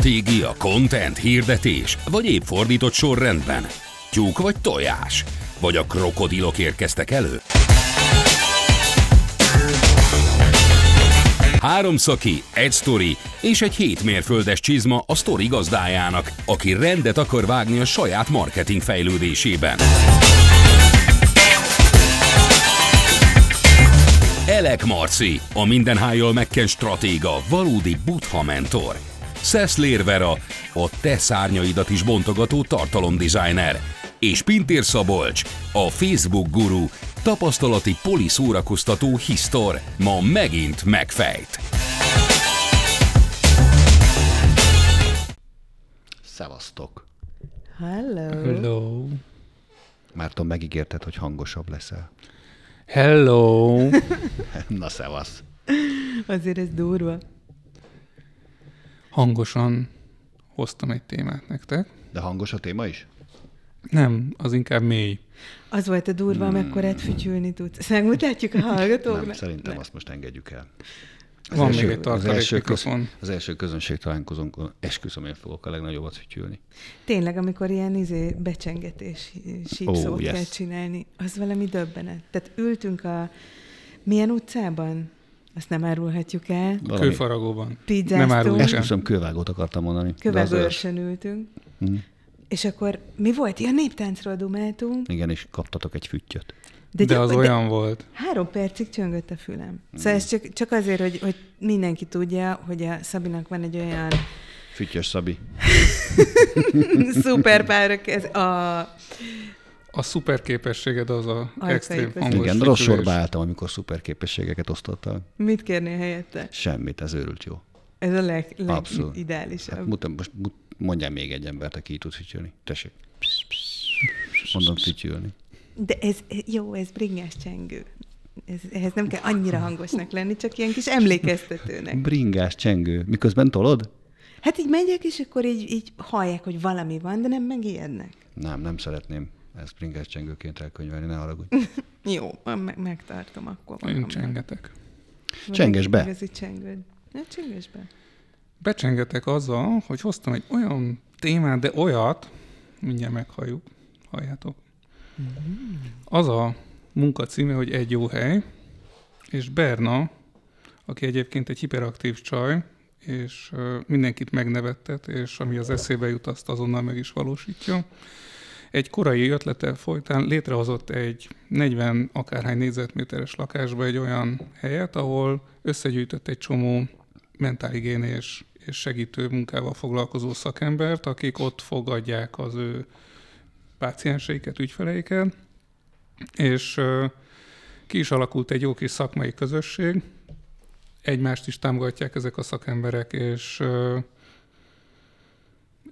Stratégia, content, hirdetés, vagy épp fordított sorrendben? Tyúk vagy tojás? Vagy a krokodilok érkeztek elő? Három szaki, egy sztori és egy hét mérföldes csizma a sztori gazdájának, aki rendet akar vágni a saját marketing fejlődésében. Elek Marci, a mindenhájjal megken stratéga, valódi butha mentor. Szeszlér Vera, a te szárnyaidat is bontogató tartalomdesigner. És Pintér Szabolcs, a Facebook guru, tapasztalati poliszórakoztató hisztor, ma megint megfejt. Szevasztok! Hello. Hello. Márton, megígérted, hogy hangosabb leszel. Hello. Na, szevasz! Azért ez durva. Hangosan hoztam egy témát nektek. De hangos a téma is? Nem, az inkább mély. Az volt a durva, hmm. amekkorát fütyülni tudsz. Megmutatjuk a hallgatóknak? Nem, szerintem azt most engedjük el. Az Van első- még egy az tartalék első, mikrofon. az első közönség találkozónkon esküszöm, én fogok a legnagyobbat fütyülni. Tényleg, amikor ilyen izé, becsengetés sípszót Oh, yes. kell csinálni, az valami döbbenet. Tehát ültünk a... Milyen utcában? Azt nem árulhatjuk el. Valami. Kőfaragóban. Pizzáztunk. Nem áruljuk el. Esküszöm, kővágót akartam mondani. Kövegőrsön ültünk. Hm. És akkor mi volt? Ja, néptáncról dumáltunk. Igen, és kaptatok egy füttyöt. De, de az de- olyan volt. Három percig csöngött a fülem. Hmm. Szóval ez csak, csak azért, hogy, hogy mindenki tudja, hogy a Szabinak van egy olyan Füttyös Szabi. szuperpárok, ez a... A szuper képességed az a Ajkai extrém között. hangos Igen, rossz sorba álltam, amikor szuper képességeket osztottál. Mit kérnél helyette? Semmit, ez őrült jó. Ez a leg, Abszolút. Hát legideálisabb. mutam, most mut, mondjál még egy embert, aki így tud fütyülni. Tessék. Mondom fütyülni. De ez, jó, ez bringás csengő. Ez, ehhez nem kell annyira hangosnak lenni, csak ilyen kis emlékeztetőnek. Bringás csengő. Miközben tolod? Hát így megyek, és akkor így, így hallják, hogy valami van, de nem megijednek. Nem, nem szeretném ezt bringás csengőként elkönyvelni, ne haragudj. Jó, me- megtartom akkor. Magamnak. csengetek. Csenges be. Igazi csengőd. Ne, csenges be. Becsengetek azzal, hogy hoztam egy olyan témát, de olyat, mindjárt meghalljuk, halljátok. Az a munka címe, hogy egy jó hely, és Berna, aki egyébként egy hiperaktív csaj, és mindenkit megnevettet, és ami az eszébe jut, azt azonnal meg is valósítja. Egy korai ötlete folytán létrehozott egy 40 akárhány négyzetméteres lakásba egy olyan helyet, ahol összegyűjtött egy csomó mentálhigiénés és segítő munkával foglalkozó szakembert, akik ott fogadják az ő pácienseiket, ügyfeleiket, és ki is alakult egy jó kis szakmai közösség, egymást is támogatják ezek a szakemberek, és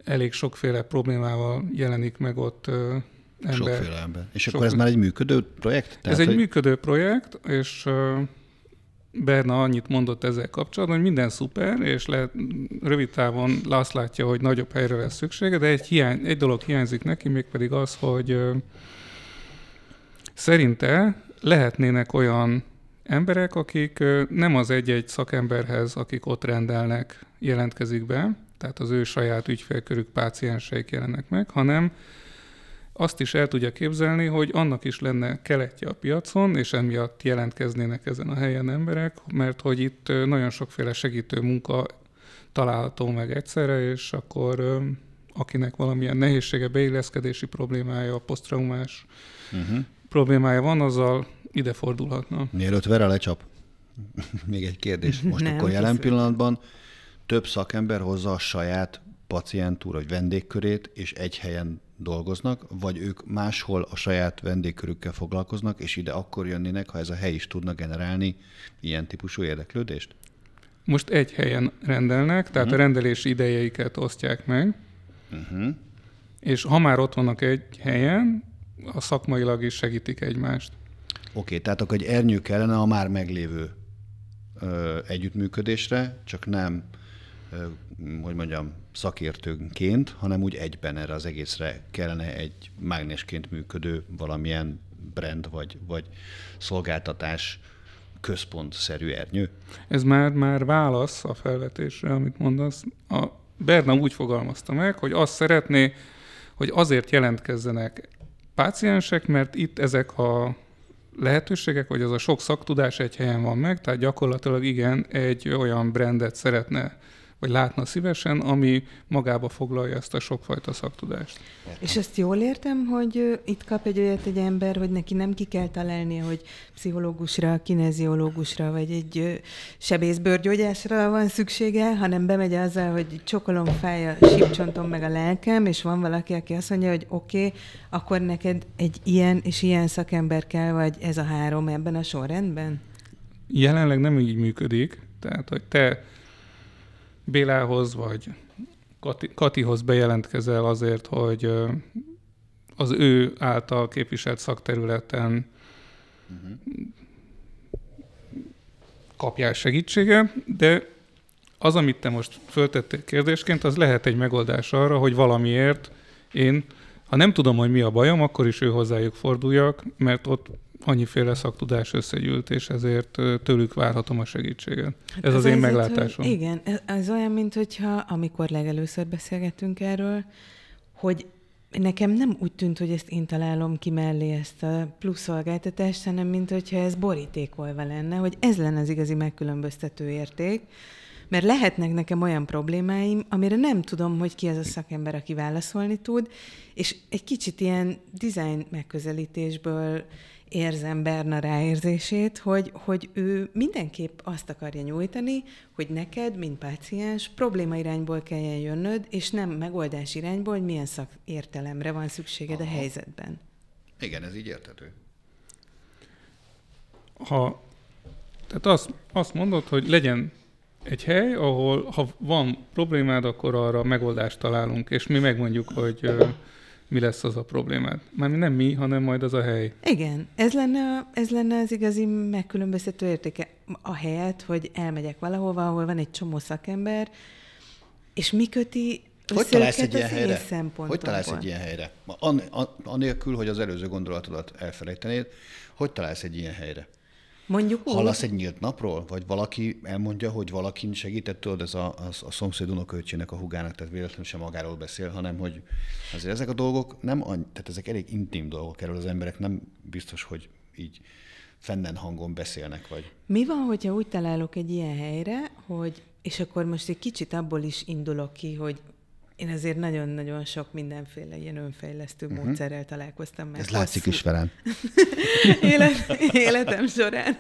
elég sokféle problémával jelenik meg ott ö, ember. Sokféle ember. És Sok- akkor ez már egy működő projekt? Ez egy hogy... működő projekt, és ö, Berna annyit mondott ezzel kapcsolatban, hogy minden szuper, és le, rövid távon azt látja, hogy nagyobb helyre lesz szüksége, de egy, hiány, egy dolog hiányzik neki, mégpedig az, hogy ö, szerinte lehetnének olyan emberek, akik ö, nem az egy-egy szakemberhez, akik ott rendelnek, jelentkezik be, tehát az ő saját ügyfélkörük, pácienseik jelennek meg, hanem azt is el tudja képzelni, hogy annak is lenne keletje a piacon, és emiatt jelentkeznének ezen a helyen emberek, mert hogy itt nagyon sokféle segítő munka található meg egyszerre, és akkor akinek valamilyen nehézsége, beilleszkedési problémája, posztraumás Uh-huh. problémája van, azzal ide fordulhatna. Mielőtt Vera lecsap, még egy kérdés. Most Nem, akkor jelen készül. pillanatban több szakember hozza a saját pacientúr vagy vendégkörét, és egy helyen dolgoznak, vagy ők máshol a saját vendégkörükkel foglalkoznak, és ide akkor jönnének, ha ez a hely is tudna generálni ilyen típusú érdeklődést? Most egy helyen rendelnek, tehát a rendelési idejeiket osztják meg, Uh-huh. és ha már ott vannak egy helyen, a szakmailag is segítik egymást. Oké, tehát akkor egy ernyő kellene a már meglévő ö, együttműködésre, csak nem, hogy mondjam, szakértőnként, hanem úgy egyben erre az egészre kellene egy mágnesként működő valamilyen brand vagy, vagy szolgáltatás központszerű ernyő. Ez már, már válasz a felvetésre, amit mondasz. A Berna úgy fogalmazta meg, hogy azt szeretné, hogy azért jelentkezzenek páciensek, mert itt ezek a lehetőségek, vagy az a sok szaktudás egy helyen van meg, tehát gyakorlatilag igen, egy olyan brandet szeretne vagy látna szívesen, ami magába foglalja ezt a sokfajta szaktudást. És ezt jól értem, hogy itt kap egy olyat egy ember, hogy neki nem ki kell találnia, hogy pszichológusra, kineziológusra, vagy egy sebészbőrgyógyásra van szüksége, hanem bemegy azzal, hogy csokolom, fáj a sípcsontom meg a lelkem, és van valaki, aki azt mondja, hogy oké, okay, akkor neked egy ilyen és ilyen szakember kell, vagy ez a három ebben a sorrendben? Jelenleg nem így működik, tehát hogy te Bélához vagy Kati, Katihoz bejelentkezel azért, hogy az ő által képviselt szakterületen uh-huh. kapjál segítsége, de az, amit te most föltettél kérdésként, az lehet egy megoldás arra, hogy valamiért én, ha nem tudom, hogy mi a bajom, akkor is ő hozzájuk forduljak, mert ott annyiféle szaktudás összegyűlt, és ezért tőlük várhatom a segítséget. Hát ez az, az én meglátásom. Hogy igen, ez, ez olyan, mint hogyha amikor legelőször beszélgettünk erről, hogy nekem nem úgy tűnt, hogy ezt én találom ki mellé ezt a plusz szolgáltatást, hanem mint hogyha ez borítékolva lenne, hogy ez lenne az igazi megkülönböztető érték, mert lehetnek nekem olyan problémáim, amire nem tudom, hogy ki az a szakember, aki válaszolni tud, és egy kicsit ilyen design megközelítésből érzem Berna ráérzését, hogy, hogy ő mindenképp azt akarja nyújtani, hogy neked, mint páciens, probléma irányból kelljen jönnöd, és nem megoldás irányból, hogy milyen szakértelemre van szükséged Aha. a helyzetben. Igen, ez így érthető. Ha, tehát azt, azt mondod, hogy legyen egy hely, ahol ha van problémád, akkor arra megoldást találunk, és mi megmondjuk, hogy mi lesz az a problémád. Már nem mi, hanem majd az a hely. Igen, ez lenne, ez lenne az igazi megkülönböztető értéke. A helyet, hogy elmegyek valahova, ahol van egy csomó szakember, és mi köti hogy találsz egy ilyen helyre? Hogy találsz egy ilyen helyre? An, an, anélkül, hogy az előző gondolatodat elfelejtenéd, hogy találsz egy ilyen helyre? Mondjuk úgy. Hallasz egy nyílt napról? Vagy valaki elmondja, hogy valakin segített, tudod, ez a, a, a szomszéd unoköcsének a hugának, tehát véletlenül sem magáról beszél, hanem hogy azért ezek a dolgok nem, tehát ezek elég intim dolgok, erről az emberek nem biztos, hogy így fennen hangon beszélnek, vagy... Mi van, hogyha úgy találok egy ilyen helyre, hogy, és akkor most egy kicsit abból is indulok ki, hogy én azért nagyon-nagyon sok mindenféle ilyen önfejlesztő uh-huh. módszerrel találkoztam. Mert Ez látszik is velem. Élet, életem során.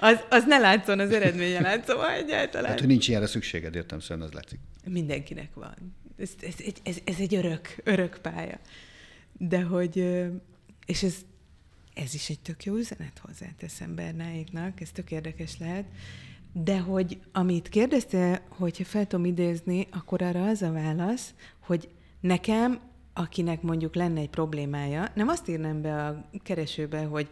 Az, az ne látszon, az eredménye látszom egyáltalán. Hát, hogy nincs ilyenre szükséged, értem szerint, az látszik. Mindenkinek van. Ez, ez, ez, ez egy örök, örök pálya. De hogy, és ez, ez is egy tök jó üzenet hozzáteszem Bernáéknak, ez tök érdekes lehet, de hogy amit kérdeztél, hogyha fel tudom idézni, akkor arra az a válasz, hogy nekem, akinek mondjuk lenne egy problémája, nem azt írnám be a keresőbe, hogy,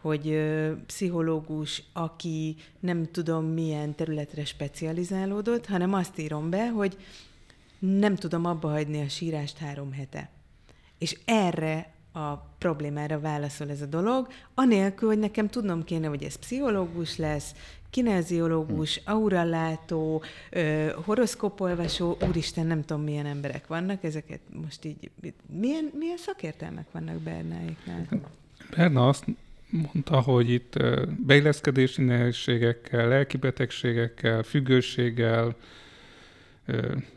hogy ö, pszichológus, aki nem tudom milyen területre specializálódott, hanem azt írom be, hogy nem tudom abba hagyni a sírást három hete. És erre a problémára válaszol ez a dolog, anélkül, hogy nekem tudnom kéne, hogy ez pszichológus lesz, kineziológus, auralátó, horoszkópolvasó, úristen, nem tudom, milyen emberek vannak, ezeket most így, milyen, milyen szakértelmek vannak Bernáiknál? Berna azt mondta, hogy itt beilleszkedési nehézségekkel, lelkibetegségekkel, függőséggel,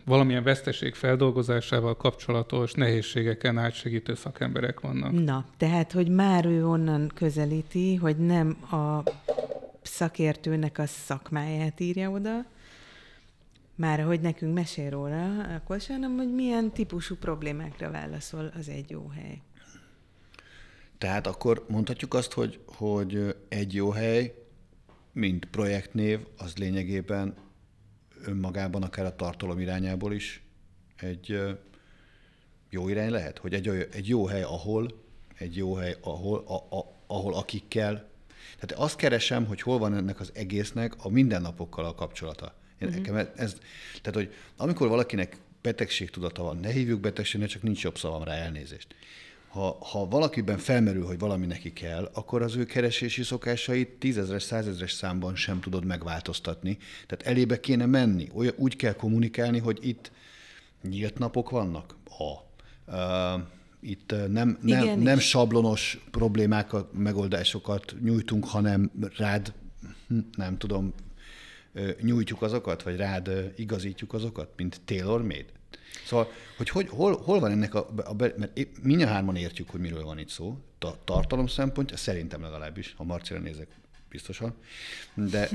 valamilyen veszteség feldolgozásával kapcsolatos nehézségeken átsegítő szakemberek vannak. Na, tehát, hogy már ő onnan közelíti, hogy nem a szakértőnek a szakmáját írja oda, már hogy nekünk mesél róla, akkor hanem hogy milyen típusú problémákra válaszol az egy jó hely. Tehát akkor mondhatjuk azt, hogy, hogy egy jó hely, mint projektnév, az lényegében önmagában, akár a tartalom irányából is egy jó irány lehet? Hogy egy, egy jó hely, ahol, egy jó hely, ahol, a, a, ahol akikkel tehát azt keresem, hogy hol van ennek az egésznek a mindennapokkal a kapcsolata. Én uh-huh. nekem ez, tehát, hogy amikor valakinek betegség tudata van, ne hívjuk betegségnek, csak nincs jobb szavam rá elnézést. ha, ha valakiben felmerül, hogy valami neki kell, akkor az ő keresési szokásait tízezres, százezres számban sem tudod megváltoztatni. Tehát elébe kéne menni. Olyan, úgy kell kommunikálni, hogy itt nyílt napok vannak. A. Uh, itt nem, nem, Igen, nem sablonos problémákat, megoldásokat nyújtunk, hanem rád, nem tudom, nyújtjuk azokat, vagy rád igazítjuk azokat, mint tailor-made. Szóval, hogy, hogy hol, hol van ennek a, a mert mindjárt értjük, hogy miről van itt szó, a tartalom szempontja, szerintem legalábbis, ha Marcira nézek, biztosan, de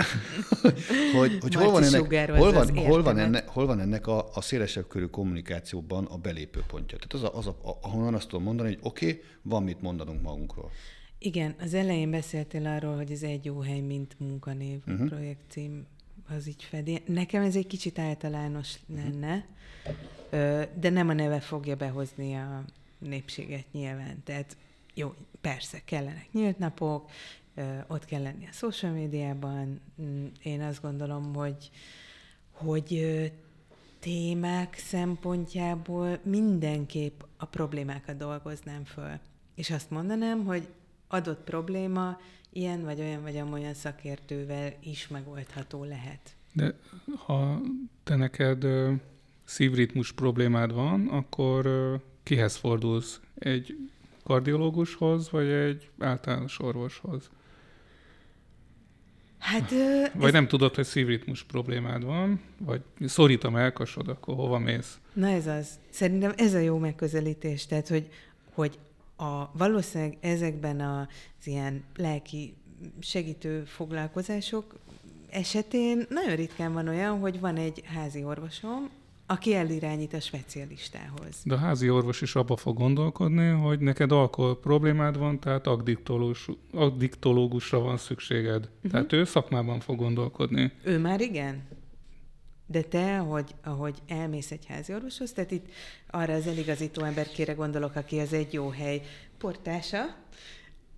hogy, hogy hol, van ennek, hol, van, hol, van ennek, hol van ennek a, a szélesebb körű kommunikációban a belépő pontja. Tehát az, a, az a, ahonnan azt tudom mondani, hogy oké, okay, van mit mondanunk magunkról. Igen, az elején beszéltél arról, hogy ez egy jó hely, mint munkanév, uh-huh. projektcím, az így fedi. Nekem ez egy kicsit általános lenne, de nem a neve fogja behozni a népséget nyilván. Tehát jó, persze, kellenek nyílt napok, ott kell lenni a social médiában. Mm, én azt gondolom, hogy, hogy témák szempontjából mindenképp a problémákat dolgoznám föl. És azt mondanám, hogy adott probléma ilyen vagy olyan vagy amolyan szakértővel is megoldható lehet. De ha te neked szívritmus problémád van, akkor kihez fordulsz? Egy kardiológushoz, vagy egy általános orvoshoz? Hát, ö, vagy ez... nem tudod, hogy szívritmus problémád van, vagy szorít a melkasod, akkor hova mész? Na ez az. Szerintem ez a jó megközelítés. Tehát, hogy, hogy a, valószínűleg ezekben az ilyen lelki segítő foglalkozások esetén nagyon ritkán van olyan, hogy van egy házi orvosom, aki elirányít a specialistához. De a házi orvos is abba fog gondolkodni, hogy neked alkohol problémád van, tehát addiktológus, addiktológusra van szükséged. Uh-huh. Tehát ő szakmában fog gondolkodni. Ő már igen? De te, ahogy, ahogy elmész egy házi orvoshoz, tehát itt arra az eligazító emberkére gondolok, aki az egy jó hely portása,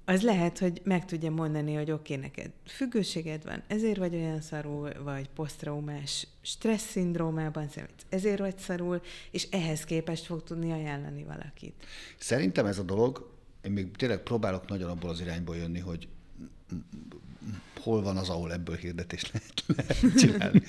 az lehet, hogy meg tudja mondani, hogy oké, okay, neked függőséged van, ezért vagy olyan szarul, vagy posztraumás stressz szindrómában ezért vagy szarul, és ehhez képest fog tudni ajánlani valakit. Szerintem ez a dolog, én még tényleg próbálok nagyon abból az irányból jönni, hogy hol van az, ahol ebből hirdetést lehet, lehet csinálni.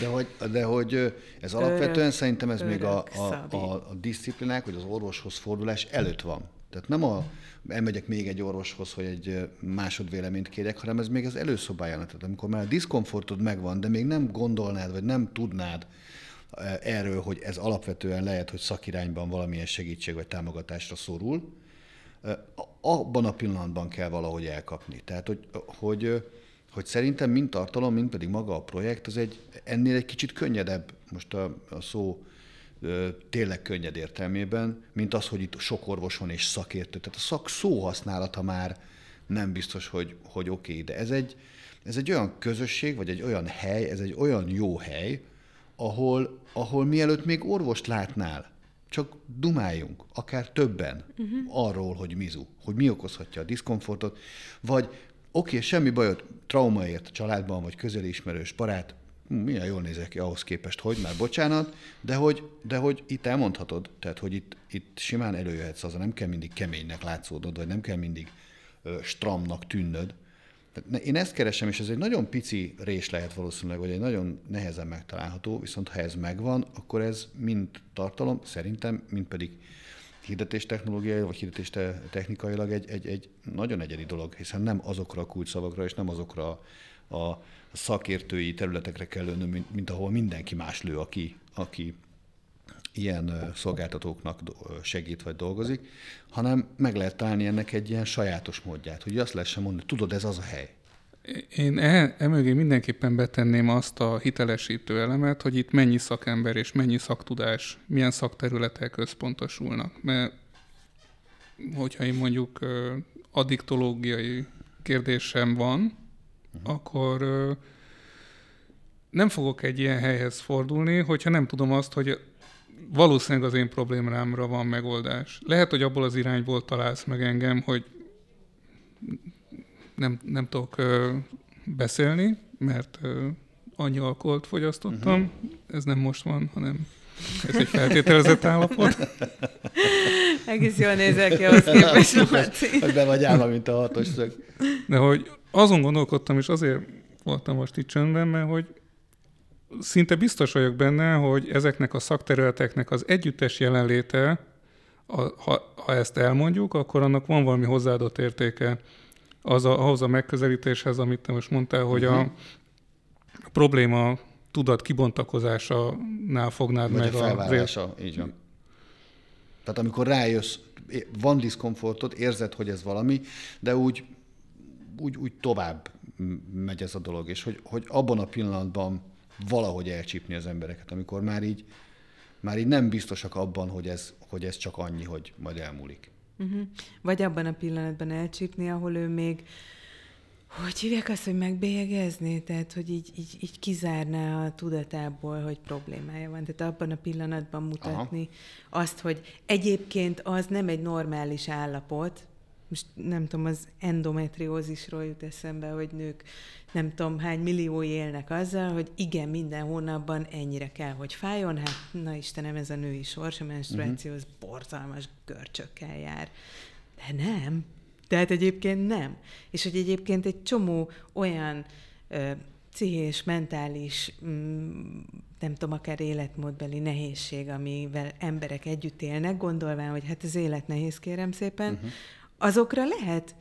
De hogy, de hogy ez alapvetően örök, szerintem ez még a, a, a, a disziplinák, vagy az orvoshoz fordulás előtt van. Tehát nem a, elmegyek még egy orvoshoz, hogy egy másodvéleményt kérjek, hanem ez még az előszobáján. Tehát amikor már a diszkomfortod megvan, de még nem gondolnád, vagy nem tudnád erről, hogy ez alapvetően lehet, hogy szakirányban valamilyen segítség vagy támogatásra szorul, abban a pillanatban kell valahogy elkapni. Tehát, hogy, hogy, hogy szerintem mind tartalom, mind pedig maga a projekt, az egy ennél egy kicsit könnyedebb, most a, a szó tényleg könnyed értelmében, mint az, hogy itt sok orvos van és szakértő. Tehát a szak szó használata már nem biztos, hogy, hogy oké, okay, de ez egy, ez egy olyan közösség, vagy egy olyan hely, ez egy olyan jó hely, ahol, ahol mielőtt még orvost látnál, csak dumáljunk, akár többen uh-huh. arról, hogy mizu, hogy mi okozhatja a diszkomfortot, vagy oké, okay, semmi bajot, traumaért családban, vagy közeli ismerős barát, milyen jól nézek ki ahhoz képest, hogy már bocsánat, de hogy, de hogy itt elmondhatod, tehát hogy itt, itt simán előjöhetsz az, nem kell mindig keménynek látszódod, vagy nem kell mindig ö, stramnak tűnnöd. Tehát én ezt keresem, és ez egy nagyon pici rés lehet valószínűleg, vagy egy nagyon nehezen megtalálható, viszont ha ez megvan, akkor ez mind tartalom, szerintem, mind pedig hirdetés technológiai, vagy hirdetés technikailag egy, egy, egy nagyon egyedi dolog, hiszen nem azokra a kulcsszavakra, és nem azokra a, szakértői területekre kell lőnöm, mint, mint ahol mindenki más lő, aki, aki ilyen szolgáltatók,nak segít vagy dolgozik, hanem meg lehet találni ennek egy ilyen sajátos módját, hogy azt lehessen mondani, tudod, ez az a hely. Én e, emögé mindenképpen betenném azt a hitelesítő elemet, hogy itt mennyi szakember és mennyi szaktudás, milyen szakterületek összpontosulnak. Mert hogyha én mondjuk addiktológiai kérdésem van, uh-huh. akkor nem fogok egy ilyen helyhez fordulni, hogyha nem tudom azt, hogy valószínűleg az én problémámra van megoldás. Lehet, hogy abból az irányból találsz meg engem, hogy nem, nem tudok ö, beszélni, mert ö, annyi alkoholt fogyasztottam. Uh-huh. Ez nem most van, hanem Ez egy feltételezett állapot. Egész jól nézel ki ahhoz képest, Marci. Hogy be vagy állva, mint a hatos szög. De hogy azon gondolkodtam, és azért voltam most itt csöndben, mert hogy szinte biztos vagyok benne, hogy ezeknek a szakterületeknek az együttes jelenléte, a, ha, ha ezt elmondjuk, akkor annak van valami hozzáadott értéke az a, ahhoz a megközelítéshez, amit te most mondtál, hogy uh-huh. a, a probléma tudat kibontakozásánál fognád Vagy meg a a felvárása, így van. Tehát amikor rájössz, van diszkomfortod, érzed, hogy ez valami, de úgy, úgy, úgy tovább megy ez a dolog, és hogy, hogy abban a pillanatban valahogy elcsípni az embereket, amikor már így, már így nem biztosak abban, hogy ez, hogy ez csak annyi, hogy majd elmúlik. Uh-huh. Vagy abban a pillanatban elcsípni, ahol ő még, hogy hívják azt, hogy megbélyegezni, tehát hogy így, így, így kizárná a tudatából, hogy problémája van. Tehát abban a pillanatban mutatni Aha. azt, hogy egyébként az nem egy normális állapot, most nem tudom, az endometriózisról jut eszembe, hogy nők nem tudom hány millió élnek azzal, hogy igen, minden hónapban ennyire kell, hogy fájjon, hát na Istenem, ez a női sors, a menstruáció az uh-huh. borzalmas görcsökkel jár. De nem. Tehát egyébként nem. És hogy egyébként egy csomó olyan ö, pszichés, mentális, mm, nem tudom, akár életmódbeli nehézség, amivel emberek együtt élnek, gondolván, hogy hát az élet nehéz, kérem szépen, uh-huh azokra lehet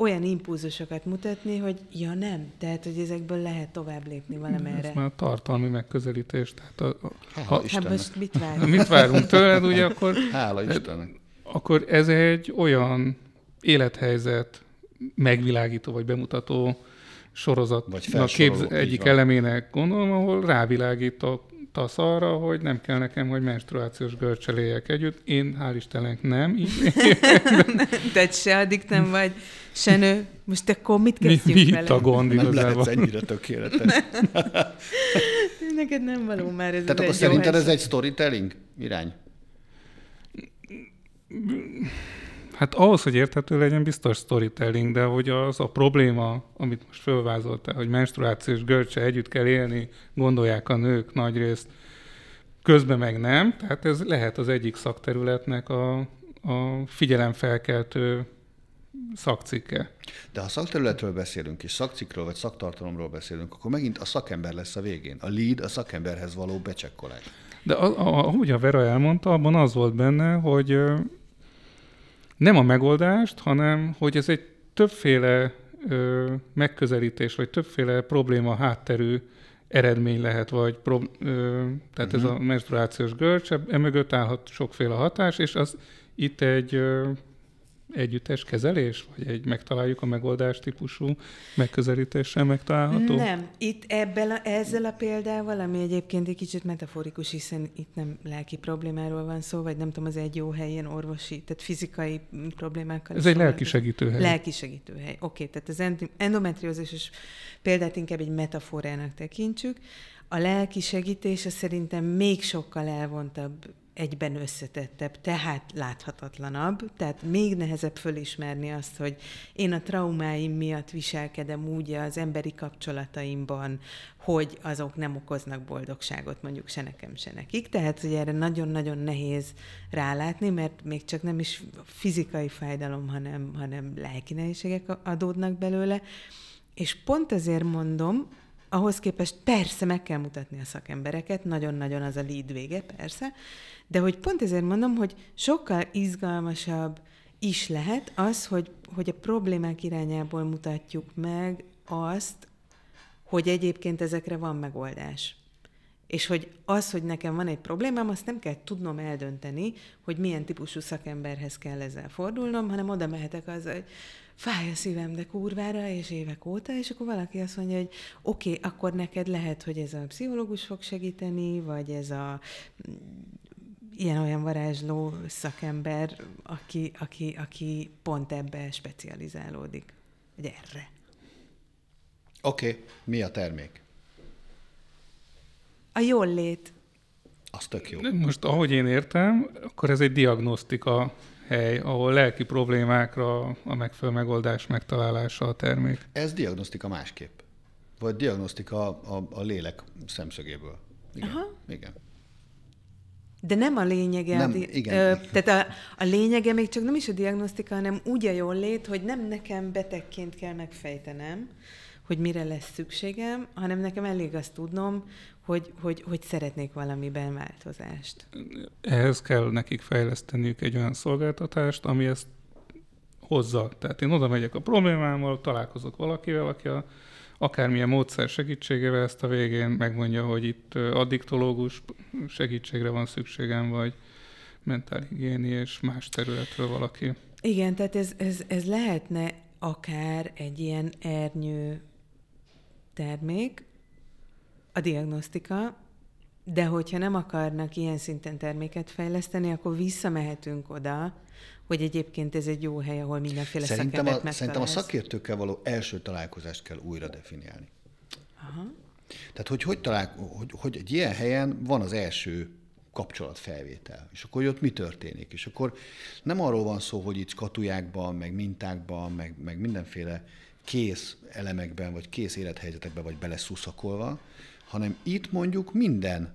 olyan impulzusokat mutatni, hogy ja nem, tehát hogy ezekből lehet tovább lépni valamerre. Ez már tartalmi megközelítés. Tehát a, a, ha, hát most mit várunk? mit várunk tőled, ugye akkor... Hála Istennek. Akkor ez egy olyan élethelyzet megvilágító vagy bemutató sorozat a képz egyik elemének gondolom, ahol rávilágítok tasz arra, hogy nem kell nekem, hogy menstruációs görcseléjek együtt. Én hál' Istennek nem. Te se addig nem vagy, se nő. Most akkor mit kezdjük mi, mi vele? a gond nem igazából? Nem ennyire tökéletes. Neked nem való már ez Tehát akkor szerinted ez egy storytelling irány? Hát ahhoz, hogy érthető legyen, biztos storytelling, de hogy az a probléma, amit most fölvázoltál, hogy menstruációs görcse együtt kell élni, gondolják a nők nagyrészt, közben meg nem, tehát ez lehet az egyik szakterületnek a, a figyelemfelkeltő szakcikke. De ha szakterületről beszélünk, és szakcikről vagy szaktartalomról beszélünk, akkor megint a szakember lesz a végén. A lead a szakemberhez való becsekkolás. De ahogy a Vera elmondta, abban az volt benne, hogy nem a megoldást, hanem hogy ez egy többféle ö, megközelítés, vagy többféle probléma hátterű eredmény lehet, vagy pro, ö, tehát uh-huh. ez a mhm. menstruációs görcs, emögött állhat sokféle hatás, és az itt egy ö, együttes kezelés, vagy egy megtaláljuk a megoldás típusú megközelítéssel megtalálható? Nem. Itt ebben a, ezzel a példával, ami egyébként egy kicsit metaforikus, hiszen itt nem lelki problémáról van szó, vagy nem tudom, az egy jó helyen orvosi, tehát fizikai problémákkal. Ez egy lelki segítőhely. Lelki segítőhely. Oké, okay, tehát az endometriózis példát inkább egy metaforának tekintsük. A lelki segítés szerintem még sokkal elvontabb egyben összetettebb, tehát láthatatlanabb, tehát még nehezebb fölismerni azt, hogy én a traumáim miatt viselkedem úgy az emberi kapcsolataimban, hogy azok nem okoznak boldogságot mondjuk se nekem, se nekik. Tehát, hogy erre nagyon-nagyon nehéz rálátni, mert még csak nem is fizikai fájdalom, hanem, hanem lelki nehézségek adódnak belőle. És pont ezért mondom, ahhoz képest persze meg kell mutatni a szakembereket, nagyon-nagyon az a lead vége, persze, de hogy pont ezért mondom, hogy sokkal izgalmasabb is lehet az, hogy, hogy a problémák irányából mutatjuk meg azt, hogy egyébként ezekre van megoldás. És hogy az, hogy nekem van egy problémám, azt nem kell tudnom eldönteni, hogy milyen típusú szakemberhez kell ezzel fordulnom, hanem oda mehetek az, hogy fáj a szívem, de kurvára, és évek óta, és akkor valaki azt mondja, hogy oké, okay, akkor neked lehet, hogy ez a pszichológus fog segíteni, vagy ez a ilyen-olyan varázsló szakember, aki, aki, aki pont ebbe specializálódik, vagy erre. Oké, okay. mi a termék? A jól lét. Az tök jó. Most, ahogy én értem, akkor ez egy diagnosztika hely, ahol lelki problémákra a megfelelő megoldás megtalálása a termék. Ez diagnosztika másképp. Vagy diagnosztika a, a, lélek szemszögéből. Igen. Aha. Igen. De nem a lényege. Nem, a di- igen. Ö, tehát a, a lényege még csak nem is a diagnosztika, hanem úgy a jól lét, hogy nem nekem betegként kell megfejtenem, hogy mire lesz szükségem, hanem nekem elég azt tudnom, hogy, hogy, hogy szeretnék valamiben változást. Ehhez kell nekik fejleszteniük egy olyan szolgáltatást, ami ezt hozza. Tehát én oda megyek a problémámmal, találkozok valakivel, aki a, akármilyen módszer segítségével ezt a végén megmondja, hogy itt addiktológus segítségre van szükségem, vagy mentálhigiéni és más területről valaki. Igen, tehát ez, ez, ez lehetne akár egy ilyen ernyő termék, a diagnosztika, de hogyha nem akarnak ilyen szinten terméket fejleszteni, akkor visszamehetünk oda, hogy egyébként ez egy jó hely, ahol mindenféle Szerintem a, szerintem a megtalálsz. szakértőkkel való első találkozást kell újra definiálni. Aha. Tehát, hogy, hogy, talál, hogy, hogy egy ilyen helyen van az első kapcsolatfelvétel, és akkor ott mi történik. És akkor nem arról van szó, hogy itt skatujákban, meg mintákban, meg, meg mindenféle kész elemekben, vagy kész élethelyzetekben vagy beleszuszakolva, hanem itt mondjuk minden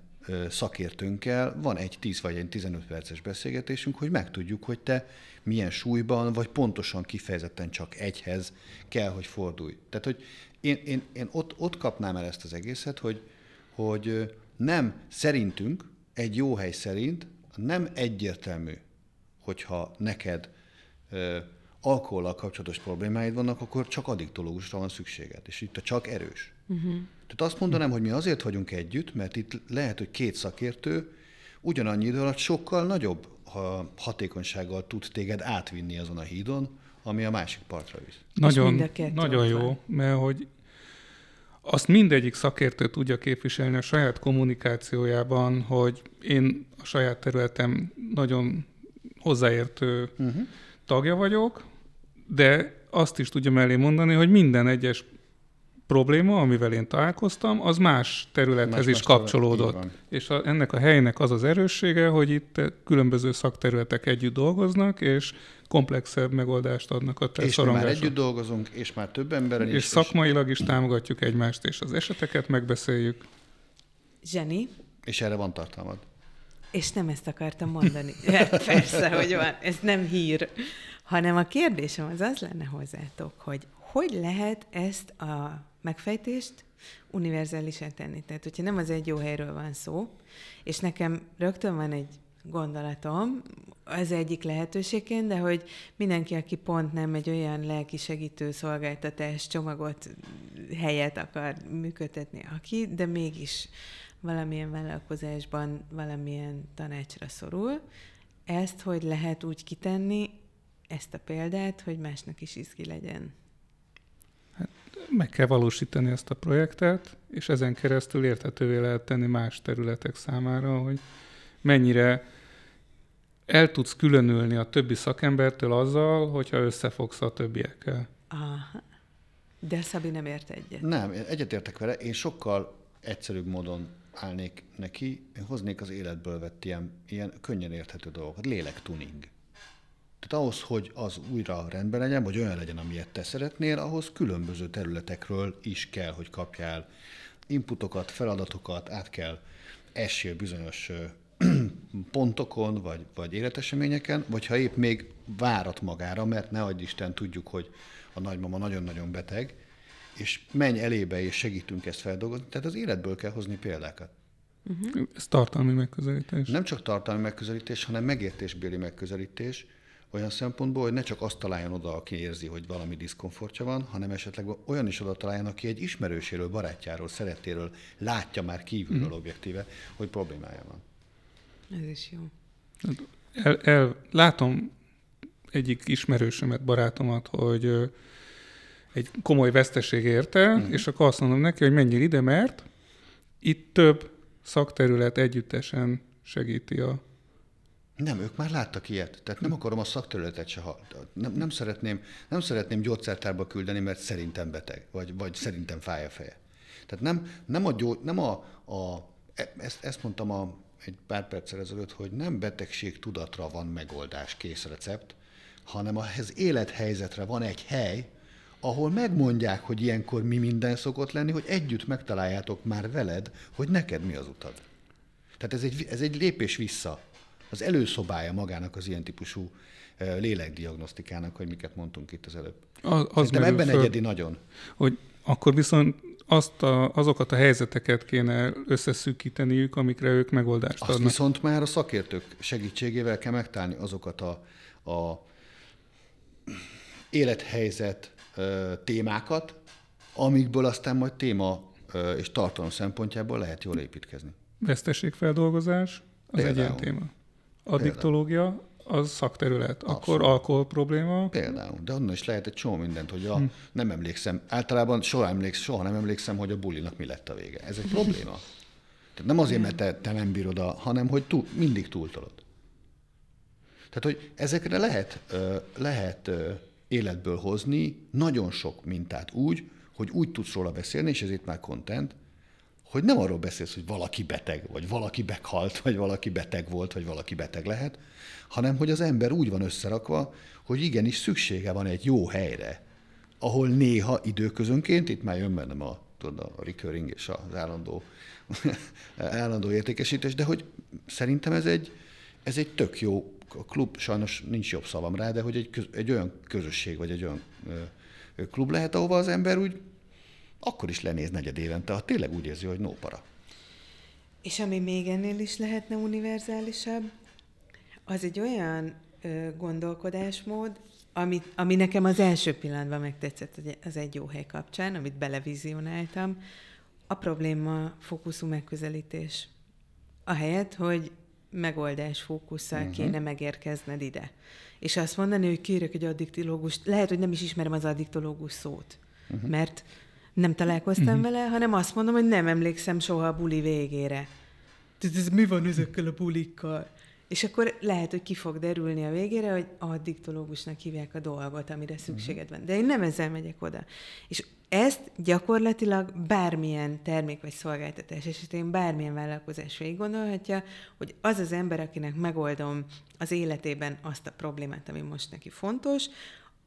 szakértőnkkel van egy 10 vagy egy 15 perces beszélgetésünk, hogy megtudjuk, hogy te milyen súlyban, vagy pontosan kifejezetten csak egyhez kell, hogy fordulj. Tehát, hogy én, én, én ott, ott kapnám el ezt az egészet, hogy, hogy nem szerintünk, egy jó hely szerint nem egyértelmű, hogyha neked alkohollal kapcsolatos problémáid vannak, akkor csak addiktológusra van szükséged, és itt a csak erős. Uh-huh. Tehát azt mondanám, hogy mi azért vagyunk együtt, mert itt lehet, hogy két szakértő ugyanannyi idő alatt sokkal nagyobb ha hatékonysággal tud téged átvinni azon a hídon, ami a másik partra visz. Nagyon, nagyon jó, mert hogy azt mindegyik szakértő tudja képviselni a saját kommunikációjában, hogy én a saját területem nagyon hozzáértő uh-huh. tagja vagyok, de azt is tudja mellé mondani, hogy minden egyes probléma, amivel én találkoztam, az más területhez Más- is más kapcsolódott. És a, ennek a helynek az az erőssége, hogy itt különböző szakterületek együtt dolgoznak, és komplexebb megoldást adnak a És mi már együtt dolgozunk, és már több emberrel És is. szakmailag is támogatjuk egymást, és az eseteket megbeszéljük. Zseni, és erre van tartalmad. és nem ezt akartam mondani. Hát Persze, hogy van. Ez nem hír. Hanem a kérdésem az az lenne hozzátok, hogy hogy lehet ezt a megfejtést univerzálisan tenni? Tehát, hogyha nem az egy jó helyről van szó, és nekem rögtön van egy gondolatom, az egyik lehetőségként, de hogy mindenki, aki pont nem egy olyan lelki segítő szolgáltatás csomagot, helyet akar működtetni, aki, de mégis valamilyen vállalkozásban valamilyen tanácsra szorul, ezt hogy lehet úgy kitenni, ezt a példát, hogy másnak is izgi legyen. Meg kell valósítani ezt a projektet, és ezen keresztül érthetővé lehet tenni más területek számára, hogy mennyire el tudsz különülni a többi szakembertől azzal, hogyha összefogsz a többiekkel. Aha. De Szabi nem ért egyet. Nem, egyetértek vele, én sokkal egyszerűbb módon állnék neki, én hoznék az életből vett ilyen, ilyen könnyen érthető dolgokat, lélektuning. Tehát ahhoz, hogy az újra rendben legyen, vagy olyan legyen, amilyet te szeretnél, ahhoz különböző területekről is kell, hogy kapjál inputokat, feladatokat, át kell essél bizonyos pontokon, vagy, vagy életeseményeken, vagy ha épp még várat magára, mert ne adj Isten, tudjuk, hogy a nagymama nagyon-nagyon beteg, és menj elébe, és segítünk ezt feldolgozni. Tehát az életből kell hozni példákat. Ez tartalmi megközelítés. Nem csak tartalmi megközelítés, hanem megértésbéli megközelítés, olyan szempontból, hogy ne csak azt találjon oda, aki érzi, hogy valami diszkomfortja van, hanem esetleg olyan is oda találjon, aki egy ismerőséről, barátjáról, szeretéről látja már kívülről objektíve, hogy problémája van. Ez is jó. El, el, látom egyik ismerősömet, barátomat, hogy egy komoly veszteség érte, uh-huh. és akkor azt mondom neki, hogy menjél ide, mert itt több szakterület együttesen segíti a... Nem, ők már láttak ilyet. Tehát nem akarom a szakterületet se, ha, nem, nem, szeretném, nem szeretném gyógyszertárba küldeni, mert szerintem beteg, vagy, vagy szerintem fáj a feje. Tehát nem, nem a, gyó, nem a, a e- ezt, ezt mondtam a, egy pár perccel ezelőtt, hogy nem betegség tudatra van megoldás, kész recept, hanem az élethelyzetre van egy hely, ahol megmondják, hogy ilyenkor mi minden szokott lenni, hogy együtt megtaláljátok már veled, hogy neked mi az utad. Tehát ez egy, ez egy lépés vissza. Az előszobája magának az ilyen típusú lélekdiagnosztikának, hogy miket mondtunk itt az előbb. Az, az ebben föl, egyedi nagyon. Hogy akkor viszont azt a, azokat a helyzeteket kéne összeszűkíteniük, amikre ők megoldást azt adnak. viszont már a szakértők segítségével kell megtalálni azokat a, a élethelyzet témákat, amikből aztán majd téma és tartalom szempontjából lehet jól építkezni. Veszteségfeldolgozás az Például. egy ilyen téma. Addiktológia az szakterület. Abszolút. Akkor alkohol probléma. Például, de onnan is lehet egy csomó mindent, hogy a, hm. nem emlékszem, általában soha, emléksz, soha nem emlékszem, hogy a bulinak mi lett a vége. Ez egy probléma. Tehát nem azért, mert te, te nem bírod, a, hanem hogy túl, mindig túltolod. Tehát, hogy ezekre lehet, lehet életből hozni nagyon sok mintát úgy, hogy úgy tudsz róla beszélni, és ez itt már content, hogy nem arról beszélsz, hogy valaki beteg, vagy valaki meghalt, vagy valaki beteg volt, vagy valaki beteg lehet, hanem hogy az ember úgy van összerakva, hogy igenis szüksége van egy jó helyre, ahol néha időközönként, itt már jön bennem a, tudod, a recurring és az állandó, állandó értékesítés, de hogy szerintem ez egy, ez egy tök jó a klub, sajnos nincs jobb szavam rá, de hogy egy, egy olyan közösség, vagy egy olyan ö, klub lehet, ahova az ember úgy akkor is lenéz negyed évente, ha tényleg úgy érzi, hogy nópara. És ami még ennél is lehetne univerzálisabb, az egy olyan ö, gondolkodásmód, ami, ami nekem az első pillanatban megtetszett az egy jó hely kapcsán, amit belevizionáltam, a probléma fókuszú megközelítés. Ahelyett, hogy megoldás fókusszal uh-huh. kéne megérkezned ide. És azt mondani, hogy kérek egy addiktológust, lehet, hogy nem is ismerem az addiktológus szót, uh-huh. mert nem találkoztam uh-huh. vele, hanem azt mondom, hogy nem emlékszem soha a buli végére. Tehát ez mi van ezekkel a bulikkal? És akkor lehet, hogy ki fog derülni a végére, hogy addiktológusnak hívják a dolgot, amire szükséged van. De én nem ezzel megyek oda. És ezt gyakorlatilag bármilyen termék vagy szolgáltatás esetén bármilyen vállalkozás végig gondolhatja, hogy az az ember, akinek megoldom az életében azt a problémát, ami most neki fontos,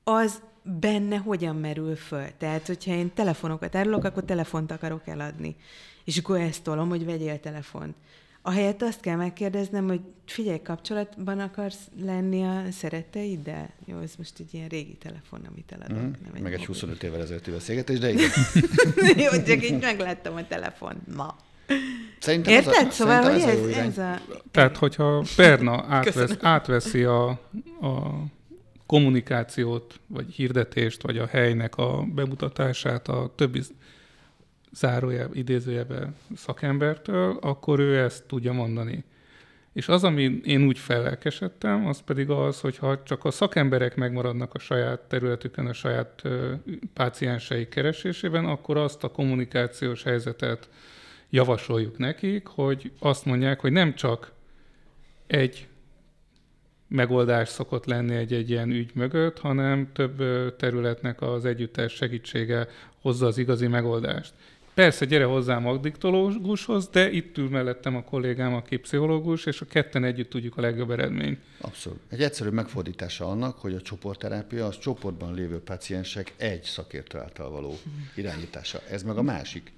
az benne hogyan merül föl. Tehát, hogyha én telefonokat árulok, akkor telefont akarok eladni. És akkor ezt tolom, hogy vegyél telefont. Ahelyett azt kell megkérdeznem, hogy figyelj, kapcsolatban akarsz lenni a szeretteiddel? Jó, ez most egy ilyen régi telefon, amit eladok. Mm, nem egy meg egy 25 évvel ezelőtti beszélgetés, de igen. jó, csak így megláttam a telefon ma. Szerintem Érted? Az a, szóval, hogy ez, ez, ez a... Tehát, hogyha Berna átvesz, átveszi a, a kommunikációt, vagy hirdetést, vagy a helynek a bemutatását a többi zárójel, idézőjebe szakembertől, akkor ő ezt tudja mondani. És az, ami én úgy felelkesedtem, az pedig az, hogy ha csak a szakemberek megmaradnak a saját területükön, a saját páciensei keresésében, akkor azt a kommunikációs helyzetet javasoljuk nekik, hogy azt mondják, hogy nem csak egy megoldás szokott lenni egy-egy ilyen ügy mögött, hanem több területnek az együttes segítsége hozza az igazi megoldást. Persze, gyere hozzám addiktológushoz, de itt ül mellettem a kollégám, aki pszichológus, és a ketten együtt tudjuk a legjobb eredményt. Abszolút. Egy egyszerű megfordítása annak, hogy a csoportterápia az csoportban lévő paciensek egy szakértő által való irányítása. Ez meg a másik,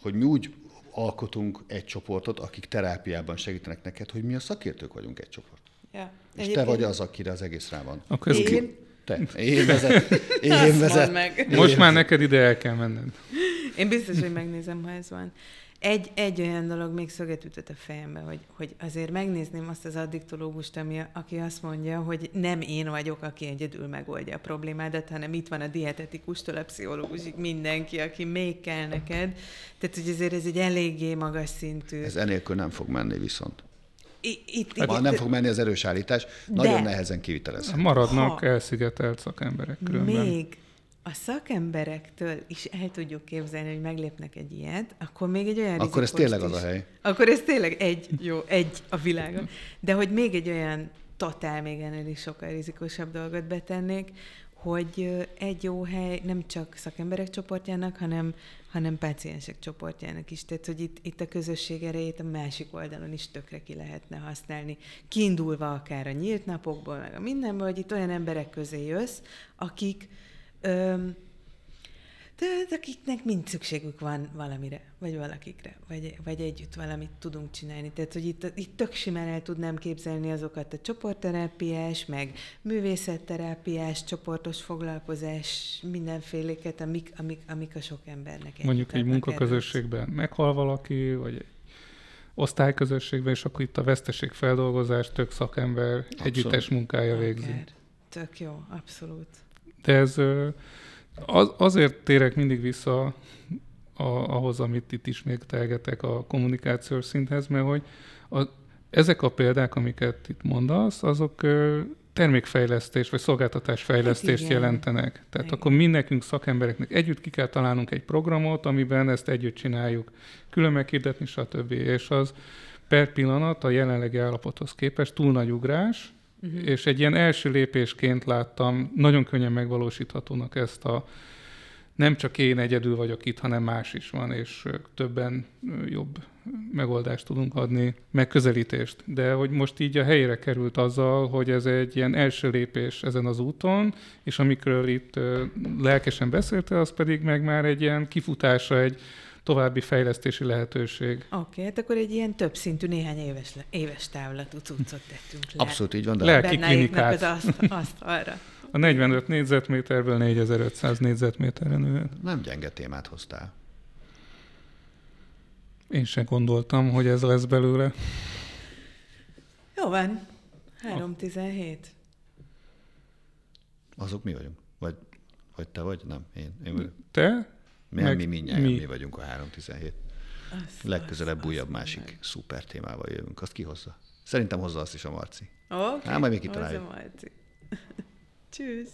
hogy mi úgy alkotunk egy csoportot, akik terápiában segítenek neked, hogy mi a szakértők vagyunk egy csoport. Ja. És Egyébként... te vagy az, akire az egész rá van. Akkor ez én? Te. Én vezet. Én vezet. Meg. Most én már neked ide el kell menned. Én biztos, hogy megnézem, ha ez van. Egy, egy olyan dolog még szöget ütött a fejembe, hogy, hogy azért megnézném azt az addiktológust, ami, aki azt mondja, hogy nem én vagyok, aki egyedül megoldja a problémádat, hanem itt van a dietetikustól a pszichológusig mindenki, aki még kell neked. Tehát, hogy azért ez egy eléggé magas szintű. Ez enélkül nem fog menni viszont. Itt, itt, nem fog menni az erős állítás, nagyon nehezen kivitelezhető. Maradnak ha elszigetelt szakemberek különben. Még a szakemberektől is el tudjuk képzelni, hogy meglépnek egy ilyet, akkor még egy olyan Akkor ez tényleg is. az a hely. Akkor ez tényleg egy, jó, egy a világon. De hogy még egy olyan totál, még ennél is sokkal rizikosabb dolgot betennék, hogy egy jó hely nem csak szakemberek csoportjának, hanem, hanem páciensek csoportjának is. Tehát, hogy itt, itt a közösség erejét a másik oldalon is tökre ki lehetne használni. Kiindulva akár a nyílt napokból, meg a mindenből, hogy itt olyan emberek közé jössz, akik öm, Tehát akiknek mind szükségük van valamire, vagy valakikre, vagy, vagy együtt valamit tudunk csinálni. Tehát, hogy itt, itt tök simán el tudnám képzelni azokat a csoportterápiás, meg művészetterápiás, csoportos foglalkozás, mindenféléket, amik, amik, amik a sok embernek Mondjuk egy munkaközösségben meghal valaki, vagy egy osztályközösségben, és akkor itt a veszteségfeldolgozás tök szakember abszolút. együttes munkája végzi. Akár. Tök jó, abszolút. De ez az, azért térek mindig vissza a, ahhoz, amit itt ismételgetek a kommunikációs szinthez, mert hogy a, ezek a példák, amiket itt mondasz, azok termékfejlesztés vagy szolgáltatásfejlesztést hát jelentenek. Tehát igen. akkor mi nekünk szakembereknek együtt ki kell találnunk egy programot, amiben ezt együtt csináljuk, külön meghirdetni, stb. És az per pillanat a jelenlegi állapothoz képest túl nagy ugrás, uh-huh. és egy ilyen első lépésként láttam nagyon könnyen megvalósíthatónak ezt a nem csak én egyedül vagyok itt, hanem más is van, és többen jobb megoldást tudunk adni, megközelítést. De hogy most így a helyére került azzal, hogy ez egy ilyen első lépés ezen az úton, és amikről itt lelkesen beszélte, az pedig meg már egy ilyen kifutása egy további fejlesztési lehetőség. Oké, okay, hát akkor egy ilyen többszintű, néhány éves, éves távlatú cuccot tettünk le. Abszolút így van. De Lelki klinikát. az azt, azt arra. A 45 négyzetméterből 4500 négyzetméterre nő. Nem gyenge témát hoztál. Én sem gondoltam, hogy ez lesz belőle. Jó van. 3.17. Azok mi vagyunk? Vagy, vagy te vagy? Nem, én. én vagyok. Te? Mi, Meg mi mindjárt mi? mi vagyunk a 3.17. Azt, Legközelebb azt, újabb azt másik meg. szuper témával jövünk. Azt ki hozza? Szerintem hozza azt is a Marci. Oké, okay, hát majd még kitaláljuk. Marci. Tschüss.